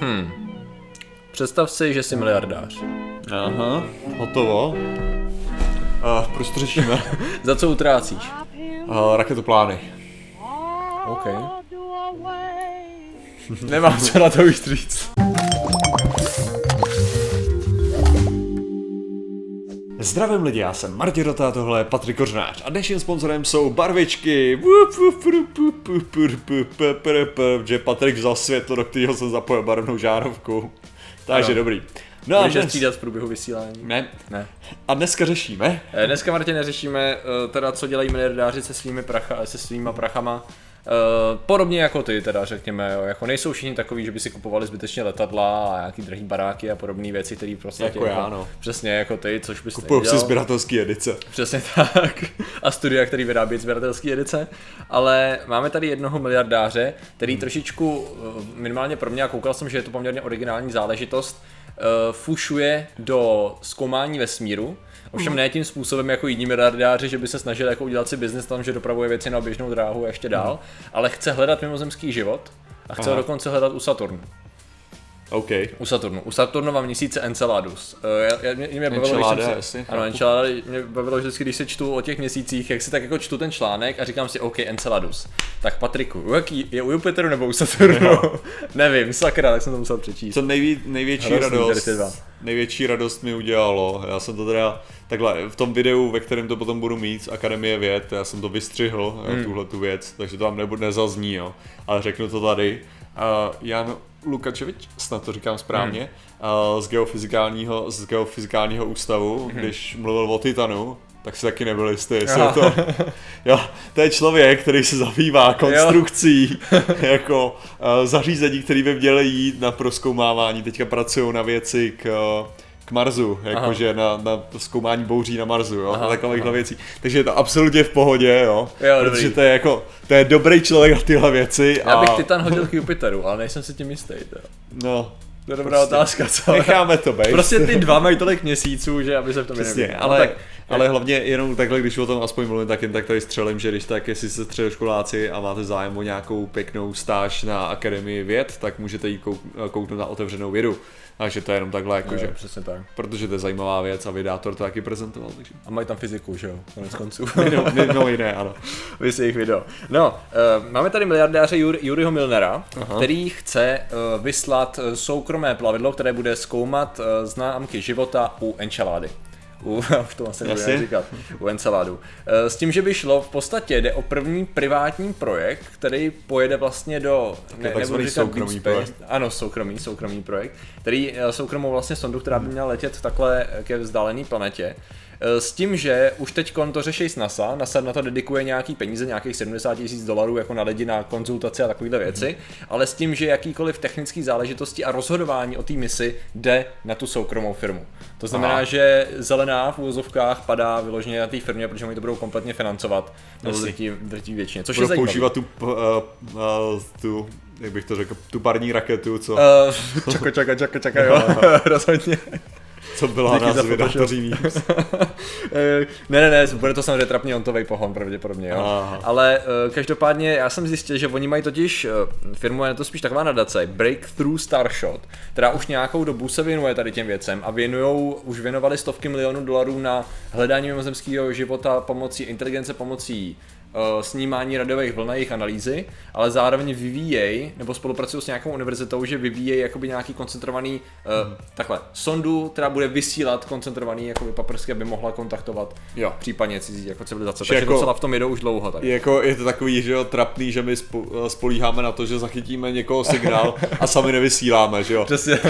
Hmm. Představ si, že jsi miliardář. Aha, hotovo. A proč to řešíme? Za co utrácíš? A, raketoplány. OK. Nemám co na to už říct. Zdravím lidi, já jsem Martin Rota, tohle je Patrik Kořnář a dnešním sponzorem jsou barvičky. Že Patrik vzal světlo, do kterého jsem zapojil barevnou žárovku. Takže ano. dobrý. No a dnes... v průběhu vysílání. Ne. ne. A dneska řešíme? Dneska, Martin, neřešíme, teda co dělají miliardáři se svými prachy, se svýma prachama. Eh, podobně jako ty, teda řekněme, jo. jako nejsou všichni takový, že by si kupovali zbytečně letadla a nějaký drahý baráky a podobné věci, které prostě Jako já, no. Přesně jako ty, což bys Kupuju si nedělal. sběratelský edice. Přesně tak. A studia, který vyrábí sběratelské edice. Ale máme tady jednoho miliardáře, který trošičku, eh, minimálně pro mě, a koukal jsem, že je to poměrně originální záležitost, eh, fušuje do zkoumání vesmíru. Ovšem ne tím způsobem jako jiní miliardáři, že by se snažil jako udělat si biznis tam, že dopravuje věci na běžnou dráhu a ještě dál, ale chce hledat mimozemský život a chce ho Aha. dokonce hledat u Saturnu. OK. U Saturnu. U Saturnova měsíce Enceladus. Eh, Já, já, mě, mě bavilo, když Enchilada, jsem jasně, si, ano, chápu. Enchilada, mě bavilo vždycky, když se čtu o těch měsících, jak si tak jako čtu ten článek a říkám si, OK, Enceladus. Tak Patriku, u jaký, je u Jupiteru nebo u Saturnu? Nevím, sakra, tak jsem to musel přečíst. Co nejví, největší Hrozný radost, největší radost mi udělalo, já jsem to teda, takhle, v tom videu, ve kterém to potom budu mít z Akademie věd, já jsem to vystřihl, hmm. tuhle tu věc, takže to tam nebude nezazní, jo, ale řeknu to tady. Uh, Jan Lukačevič, snad to říkám správně, uh, z geofyzikálního, z geofyzikálního ústavu, Hmm. když mluvil o Titanu, tak si taky nebyl jistý, jestli je to... Jo, to je člověk, který se zabývá konstrukcí jako uh, zařízení, které by měly jít na proskoumávání. Teďka pracují na věci k, uh, k Marsu, jakože na, na zkoumání bouří na Marsu, jo, Aha, a takovýchhle věcí. Takže je to absolutně v pohodě, jo, Jo, protože dobrý. to je jako, to je dobrý člověk na tyhle věci. Já bych a, Titan hodil k Jupiteru, ale nejsem si tím jistý. To, No, to je dobrá Prostě. otázka, co? necháme to být. Prostě ty dva mají tolik měsíců, že aby se v tom Přesně, nevěděl. ale, No, tak, ale hlavně jenom takhle, když o tom aspoň mluvím, tak jen tak tady střelím, že když tak, jestli jste středoškoláci a máte zájem o nějakou pěknou stáž na Akademii věd, tak můžete jít kouk- kouknout na otevřenou vědu. Takže to je jenom takhle, jakože, jo, přesně tak. protože to je zajímavá věc a vydátor to taky prezentoval. Takže. A mají tam fyziku, že jo, konec konců. Mimo, mimo jiné, ano. Vy si jich video. No, uh, máme tady miliardáře Jur, Juryho Milnera, Aha. který chce uh, vyslat uh, soukromé plavidlo, které bude zkoumat uh, známky života u Enchilady. U, už to asi nebudu říkat, u Enceladu. Eh, S tím, že by šlo, v podstatě jde o první privátní projekt, který pojede vlastně do... Ne, takzvaný říkat soukromý Space. projekt. Ano, soukromý, soukromý projekt, který eh, soukromou vlastně sondu, která by měla letět takhle ke vzdálené planetě. Eh, S tím, že už teď to řeší s NASA, NASA na to dedikuje nějaký peníze, nějakých 70 tisíc dolarů jako na lidi na konzultaci a takovéhle věci, ale s tím, že jakýkoliv technický záležitosti a rozhodování o té misi jde na tu soukromou firmu. To znamená, Aha. že zelená v úvozovkách padá vyloženě na té firmě, protože oni to budou kompletně financovat, nebo drtí, drtí většině, což je Budu zajímavé. používat tu, uh, uh, tu, jak bych to řekl, tu parní raketu, co, Uh, čaka, čaka, čaka, čaka, jo, rozhodně. Co byla díky na memes. Eh, ne, ne, ne, bude to samozřejmě trapně ontovej pohon, pravděpodobně, jo. Aha. Ale uh, každopádně já jsem zjistil, že oni mají totiž, uh, firmu je to spíš taková nadace, Breakthrough Starshot, která už nějakou dobu se věnuje tady těm věcem a věnujou, už věnovali stovky milionů dolarů na hledání mimozemského života pomocí inteligence, pomocí uh, snímání radiových vln a jejich analýzy, ale zároveň vyvíjejí, nebo spolupracují s nějakou univerzitou, že vyvíjejí jakoby nějaký koncentrovaný, uh, takhle, sondu, která bude vysílat koncentrovaný jakoby paprsky, aby mohla kontaktovat Jo. případně cizí jako civilizace. Že Takže jako- docela v tom jedou už dlouho. Tak. Jako je to takový, že jo, trapný, že my spo- spolíháme na to, že zachytíme někoho signál a sami nevysíláme, že jo. Přesně.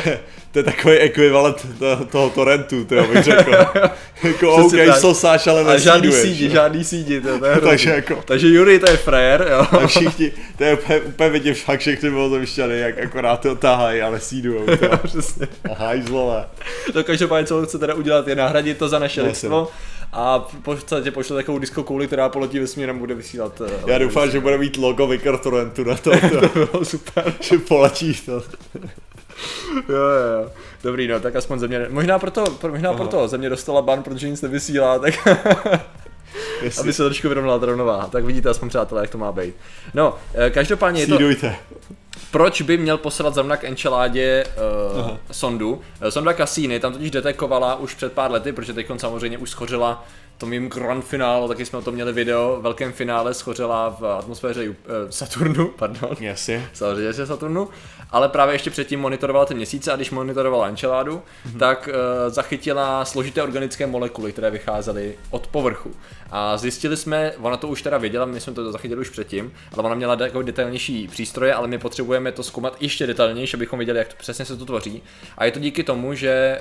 To je takový ekvivalent to- toho torrentu, to bych řekl. jako OK, tak. sosáš, ale Ale žádný síti, jo. žádný síti, to, to je. Takže jako- Takže Yuri to je frajer, jo. A všichni, to je úplně, úplně vidím fakt, že ty mimozemšťany, jak akorát to tahají, ale sídujou. To. Přesně. Aha, zlové. To každopádně, co chce teda udělat, je nahradit to za naše Jasně. lidstvo a v podstatě pošle takovou disco kouli, která poletí vesmírem, bude vysílat. eh, Já doufám, že bude mít logo Vicar Torrentu na to, to bylo super. že poletí to. Jo, jo, jo. Dobrý, no, tak aspoň země, možná proto, pro, možná Aha. proto země dostala ban, protože nic nevysílá, tak Jestli aby se trošku vyrovnala ta rovnováha. Tak vidíte aspoň přátelé, jak to má být. No, eh, každopádně je to, sídujte. proč by měl poslat zrovna k Enchiládě uh, sondu. Eh, Sonda Cassini tam totiž detekovala už před pár lety, protože teď samozřejmě už schořila to mým grand finále, taky jsme o tom měli video, v velkém finále schořela v atmosféře uh, Saturnu, pardon. Jasně. Samozřejmě, že Saturnu, ale právě ještě předtím monitorovala ty měsíce a když monitorovala Enceládu, mm-hmm. tak uh, zachytila složité organické molekuly, které vycházely od povrchu. A zjistili jsme, ona to už teda věděla, my jsme to zachytili už předtím, ale ona měla jako detailnější přístroje, ale my potřebujeme to zkoumat ještě detailnější, abychom věděli, jak to přesně se to tvoří. A je to díky tomu, že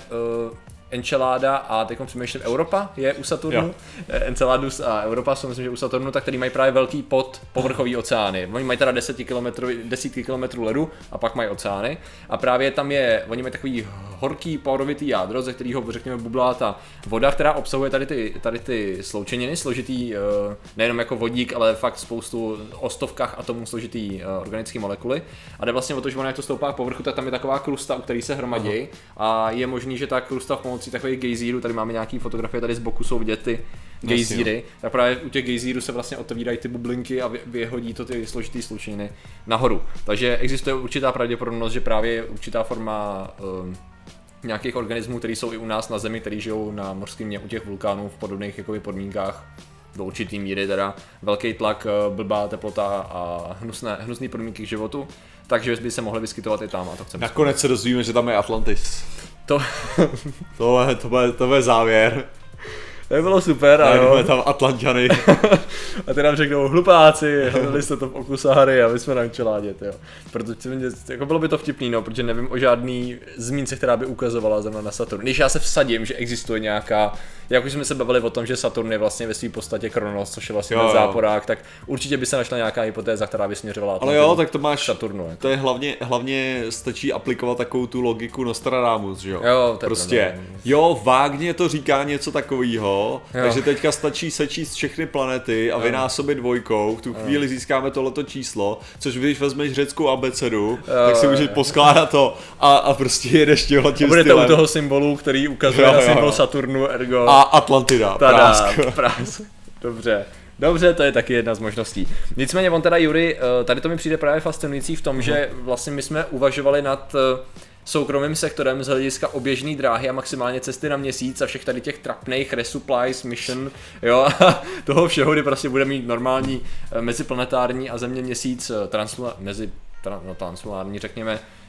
uh, Enchilada a teď přemýšlím, Europa je u Saturnu, jo. Enceladus a Europa jsou myslím, že u Saturnu, tak který mají právě velký pod povrchový oceány. Oni mají teda 10 km, desítky kilometrů ledu a pak mají oceány. A právě tam je, oni mají takový horký porovitý jádro, ze kterého řekněme bublá ta voda, která obsahuje tady ty, tady ty sloučeniny, složitý uh, nejenom jako vodík, ale fakt spoustu o stovkách atomů složitý uh, organické molekuly. A jde vlastně o to, že ono jak to stoupá k povrchu, tak tam je taková krusta, u který se hromadí a je možný, že ta krusta v pomocí takových gejzírů, tady máme nějaký fotografie, tady z boku jsou vidět ty gejzíry, tak právě u těch gejzírů se vlastně otevírají ty bublinky a vyhodí to ty složitý slučiny nahoru. Takže existuje určitá pravděpodobnost, že právě určitá forma um, nějakých organismů, které jsou i u nás na Zemi, které žijou na morském dně u těch vulkánů v podobných jakoby, podmínkách do určitý míry teda velký tlak, eh, blbá teplota a hnusné, hnusné podmínky k životu, takže by se mohly vyskytovat i tam a to chceme. Nakonec se dozvíme, že tam je Atlantis. To... to, je, to, je, to je závěr. To by bylo super, a jo. tam Atlantiany. a ty nám řeknou, hlupáci, hledali jste to v oku Sahary a my jsme na čeládě, jo. Protože mě, jako bylo by to vtipný, no, protože nevím o žádný zmínce, která by ukazovala zrovna na Saturn. Když já se vsadím, že existuje nějaká, jak už jsme se bavili o tom, že Saturn je vlastně ve své podstatě Kronos, což je vlastně jo, ten záporák, tak určitě by se našla nějaká hypotéza, která by směřovala Ale jo, tak to máš, Saturnu. Jako. To je hlavně, hlavně stačí aplikovat takovou tu logiku Nostradamus, že jo? Jo, to prostě, jo, vágně to říká něco takového, takže teďka stačí sečíst všechny planety a vynásobit dvojkou, v tu chvíli získáme tohleto číslo, což když vezmeš řeckou abecedu, jo. tak si můžeš poskládat to a, a prostě jedeš tímhle tím Bude to u toho symbolu, který ukazuje jo, na symbol Saturnu, ergo... A Atlantida, Tada, prásk. prásk. Dobře. Dobře, to je taky jedna z možností. Nicméně on teda Jury, eh, tady to mi přijde právě fascinující v tom, uh-huh. že vlastně my jsme uvažovali nad eh, soukromým sektorem z hlediska oběžné dráhy a maximálně cesty na měsíc a všech tady těch trapných resupplies, mission, jo, a toho všeho, kdy prostě bude mít normální eh, meziplanetární a země měsíc transla, mezi, tra, no, translární, řekněme, Eh,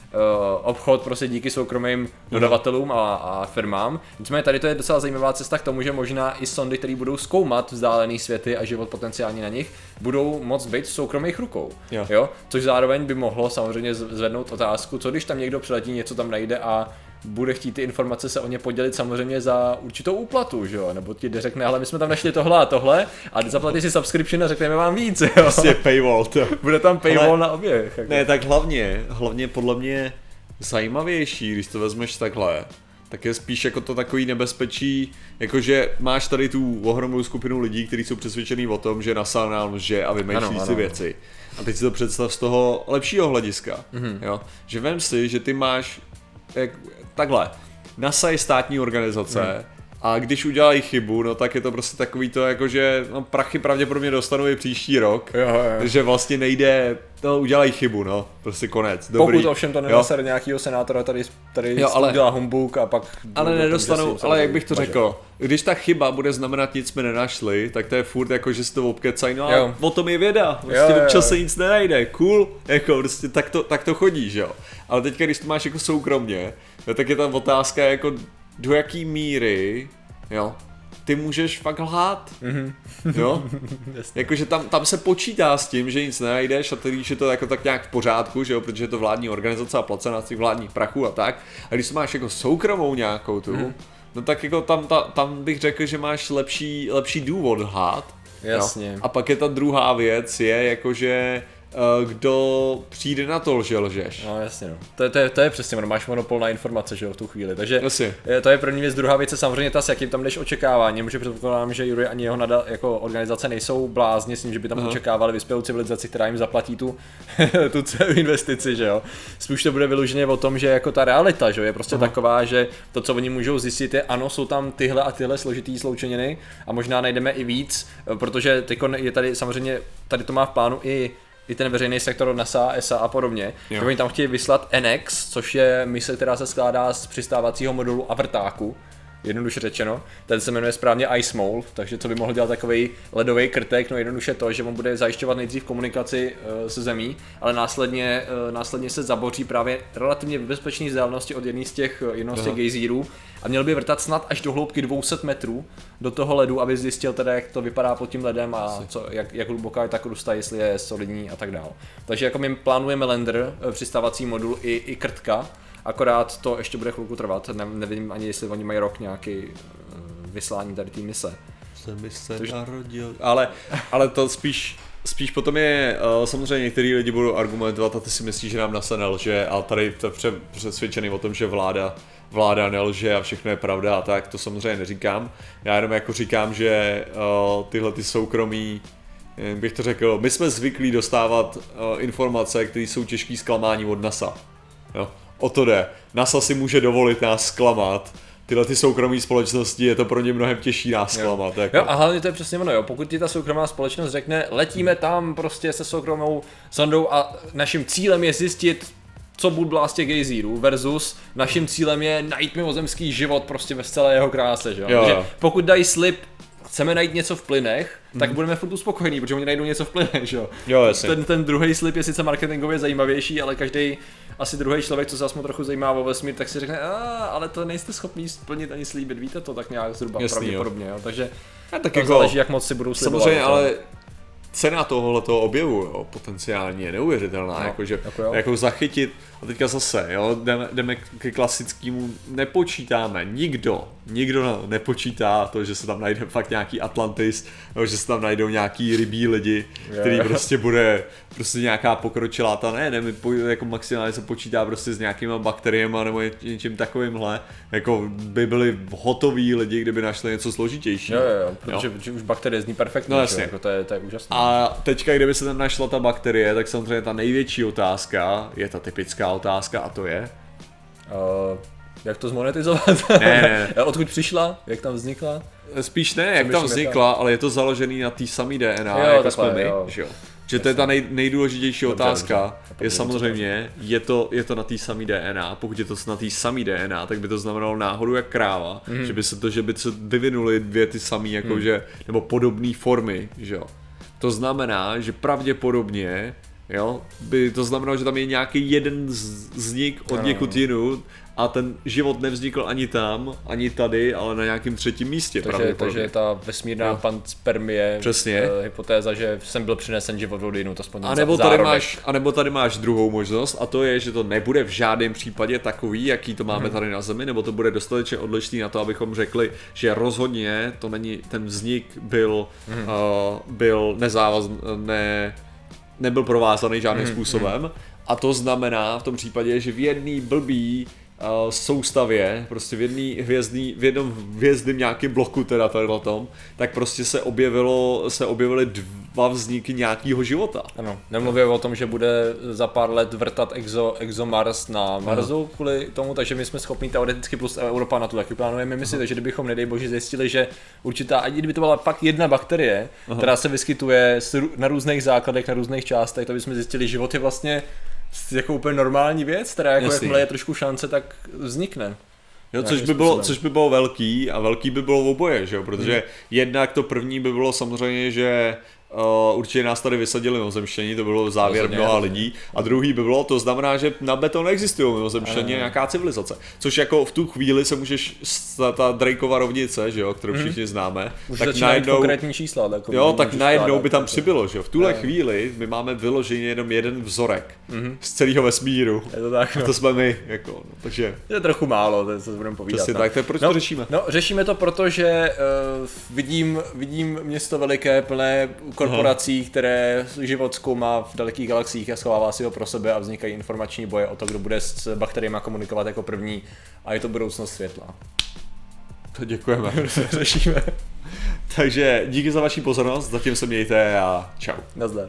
obchod prostě díky soukromým dodavatelům a, a firmám. Nicméně tady to je docela zajímavá cesta k tomu, že možná i sondy, které budou zkoumat vzdálené světy a život potenciálně na nich, budou moc být v soukromých rukou. Jo. jo. Což zároveň by mohlo samozřejmě zvednout otázku, co když tam někdo přiletí, něco tam najde a bude chtít ty informace se o ně podělit samozřejmě za určitou úplatu, že jo? Nebo ti řekne, ale my jsme tam našli tohle a tohle a zaplatí si subscription a řekneme vám víc, jo? Prostě paywall, to. Bude tam paywall ale, na obě. Jako. Ne, tak hlavně, hlavně podle mě zajímavější, když to vezmeš takhle, tak je spíš jako to takový nebezpečí, jakože máš tady tu ohromnou skupinu lidí, kteří jsou přesvědčení o tom, že NASA nám lže a vymýšlí si věci. A teď si to představ z toho lepšího hlediska, mm-hmm. jo? že vem si, že ty máš jak, takhle, NASA je státní organizace, hmm. A když udělají chybu, no tak je to prostě takový to, jako že no, prachy pravděpodobně dostanou i příští rok. Jo, jo. Že vlastně nejde, to udělají chybu, no. Prostě konec. Dobrý. Pokud ovšem to nenasere nějakýho senátora, tady, tady jo, ale, udělá humbuk a pak... Ale nedostanou, ale jak bych to řekl, když ta chyba bude znamenat nic jsme nenašli, tak to je furt jako, že si to obkecají, no a o tom je věda, prostě občas se nic nenajde, cool, jako prostě tak to, tak to chodí, že jo. Ale teď, když to máš jako soukromně, no, tak je tam otázka jako do jaký míry, jo, ty můžeš fakt lhát, mm-hmm. jo? Jakože tam, tam se počítá s tím, že nic nenajdeš a ty je to jako tak nějak v pořádku, že jo, protože je to vládní organizace a placená z těch vládních prachů a tak. A když máš jako soukromou nějakou tu, mm. no tak jako tam, ta, tam bych řekl, že máš lepší, lepší důvod lhát. Jasně. Jo? A pak je ta druhá věc, je jakože kdo přijde na to, že lžeš. No jasně no. To je, to je, to je přesně, no, máš monopol na informace, že jo, v tu chvíli. Takže Asi. to je první věc. Druhá věc je samozřejmě ta, s jakým tam jdeš očekávání. Může předpokládám, že Jury ani jeho nada, jako organizace nejsou blázni s tím, že by tam Aha. očekávali vyspělou civilizaci, která jim zaplatí tu, tu celou investici, že jo. Spíš to bude vyloženě o tom, že jako ta realita, že jo, je prostě Aha. taková, že to, co oni můžou zjistit, je ano, jsou tam tyhle a tyhle složitý sloučeniny a možná najdeme i víc, protože je tady samozřejmě, tady to má v plánu i i ten veřejný sektor NASA, ESA a podobně, Jo. že oni tam chtějí vyslat NX, což je mise, která se skládá z přistávacího modulu a vrtáku, jednoduše řečeno. Ten se jmenuje správně Ice Mole, takže co by mohl dělat takový ledový krtek, no jednoduše to, že on bude zajišťovat nejdřív komunikaci uh, se zemí, ale následně, uh, následně se zaboří právě relativně v bezpečné vzdálenosti od jedné z těch, eh, jednoho z těch gejzírů. A měl by vrtat snad až do hloubky 200 metrů do toho ledu, aby zjistil teda, jak to vypadá pod tím ledem a co, jak, jak hluboká je ta krusta, jestli je solidní a tak dále. Takže jako my plánujeme lander, přistávací modul i, i krtka, akorát to ještě bude chvilku trvat, ne, nevím ani jestli oni mají rok nějaký eh, vyslání tady té mise. Se mi se Což- narodil. Ale, ale to spíš, spíš potom je, uh, samozřejmě některý lidi budou argumentovat a ty si myslíš, že nám NASA nelže, ale tady to pře- přesvědčený o tom, že vláda, vláda nelže a všechno je pravda a tak, to samozřejmě neříkám. Já jenom jako říkám, že uh, tyhle ty soukromí bych to řekl, my jsme zvyklí dostávat uh, informace, které jsou těžký zklamání od NASA. Jo, o to jde. NASA si může dovolit nás zklamat, tyhle ty soukromé společnosti je to pro ně mnohem těžší nás zklamat. Jako. Jo, a hlavně to je přesně ono, jo. Pokud ti ta soukromá společnost řekne, letíme tam prostě se soukromou sondou a naším cílem je zjistit, co těch gejzírů versus naším cílem je najít mimozemský život prostě ve celé jeho kráse, že jo. Jo, pokud dají slib, chceme najít něco v plynech, tak budeme furt uspokojení, protože oni najdou něco v plynech, že jo. Jo, jasně. Ten, ten druhý slib je sice marketingově zajímavější, ale každý asi druhý člověk, co se aspoň trochu zajímá o vesmír, tak si řekne, a, ale to nejste schopni splnit ani slíbit, víte to tak nějak zhruba Jasný, pravděpodobně, jo. Takže A tak jako, záleží, jak moc si budou slibovat. samozřejmě, jo. ale cena tohoto objevu jo, potenciálně je neuvěřitelná, No, jako, že, jako jo. jako zachytit, a teďka zase, jo, jdeme, jdeme ke klasickému, nepočítáme, nikdo, nikdo nepočítá to, že se tam najde fakt nějaký Atlantis, jo, že se tam najdou nějaký rybí lidi, Jo, který jo. prostě bude prostě nějaká pokročilá ta, ne, ne, my po, jako maximálně se počítá prostě s nějakýma bakteriemi nebo ně- něčím takovýmhle, jako by byli hotoví lidi, kdyby našli něco složitějšího. Jo, jo, jo, protože že už bakterie zní perfektně, No no, jasně. jako to, je, to je úžasné. A teďka, kdyby se tam našla ta bakterie, tak samozřejmě ta největší otázka je ta typická otázka a to je, Uh, jak to zmonetizovat? Ne, ne. Odkud přišla? Jak tam vznikla? spíš ne, jak tam vznikla, ale je to založený na té samé DNA, Jo, jako takhle, jsme my, jo. že jo. Že to je ta nej, nejdůležitější Dobře, otázka, dobře. Je samozřejmě, je to, je to na té samé DNA, pokud je to na té samé DNA, tak by to znamenalo náhodu jak kráva, Mhm. že by se to, že by se vyvinuly dvě ty samé, jako že, nebo podobné formy, že jo. To znamená, že pravděpodobně, jo, by to znamenalo, že tam je nějaký jeden vznik od někud jinut a ten život nevznikl ani tam, ani tady, ale na nějakém třetím místě Takže, takže ta vesmírná Jo. panspermie, Přesně. eh, hypotéza, že sem byl přinesen život od jinut, aspoň A nebo, tady máš, a nebo tady máš druhou možnost a to je, že to nebude v žádném případě takový, jaký to máme tady na Zemi, nebo to bude dostatečně odlišný na to, abychom řekli, že rozhodně to není, ten vznik byl, uh, byl nezávazný, ne, nebyl provázaný žádným způsobem. A to znamená v tom případě, že v jedné blbý uh, soustavě, prostě v jedný hvězdný, v jednom hvězdném nějakém bloku teda tady na tom, tak prostě se objevilo, se objevily dva vzniky nějakého života. Ano, nemluvím o tom, že bude za pár let vrtat exo, ExoMars na Marsu kvůli tomu, takže my jsme schopni teoreticky plus Evropa na tu taky plánujeme misi, takže kdybychom, nedej bože, zjistili, že určitá, ani kdyby to byla fakt jedna bakterie, Aha. která se vyskytuje na různých základech, na různých částech, tak bychom zjistili, že život je vlastně jako úplně normální věc, která jako Jasný. jakmile je trošku šance, tak vznikne. Jo, což, by bylo, což by bylo velký a velký by bylo v oboje, že jo? protože Hmm. jednak to první by bylo samozřejmě, že uh, určitě nás tady vysadili mimozemštění, to bylo závěr Rozhodně, mnoha lidí, a druhý by bylo, to znamená, že na beton existují mimozemštění Ano. nějaká civilizace, což jako v tu chvíli se můžeš, ta, ta Drakeova rovnice, že jo, kterou všichni známe, Hmm. Už tak najednou, konkrétní čísla. Tak Jo, můžeš tak najednou by tam jako. přibylo, že jo. V tuhle Jo. chvíli my máme vyloženě jenom jeden vzorek z celého vesmíru. Je to tak, A no. to jsme my, jako, no, takže Je trochu málo, to se budeme povídat. přesně no. tak, to je proč No, to řešíme. No, řešíme to proto, že uh, vidím, vidím město veliké, plné korporací, které život zkoumá v dalekých galaxiích a schovává si ho pro sebe a vznikají informační boje o to, kdo bude s bakteriemi komunikovat jako první a je to budoucnost světla. To děkujeme. řešíme. Takže díky za vaši pozornost, zatím se mějte a čau. Nazdar.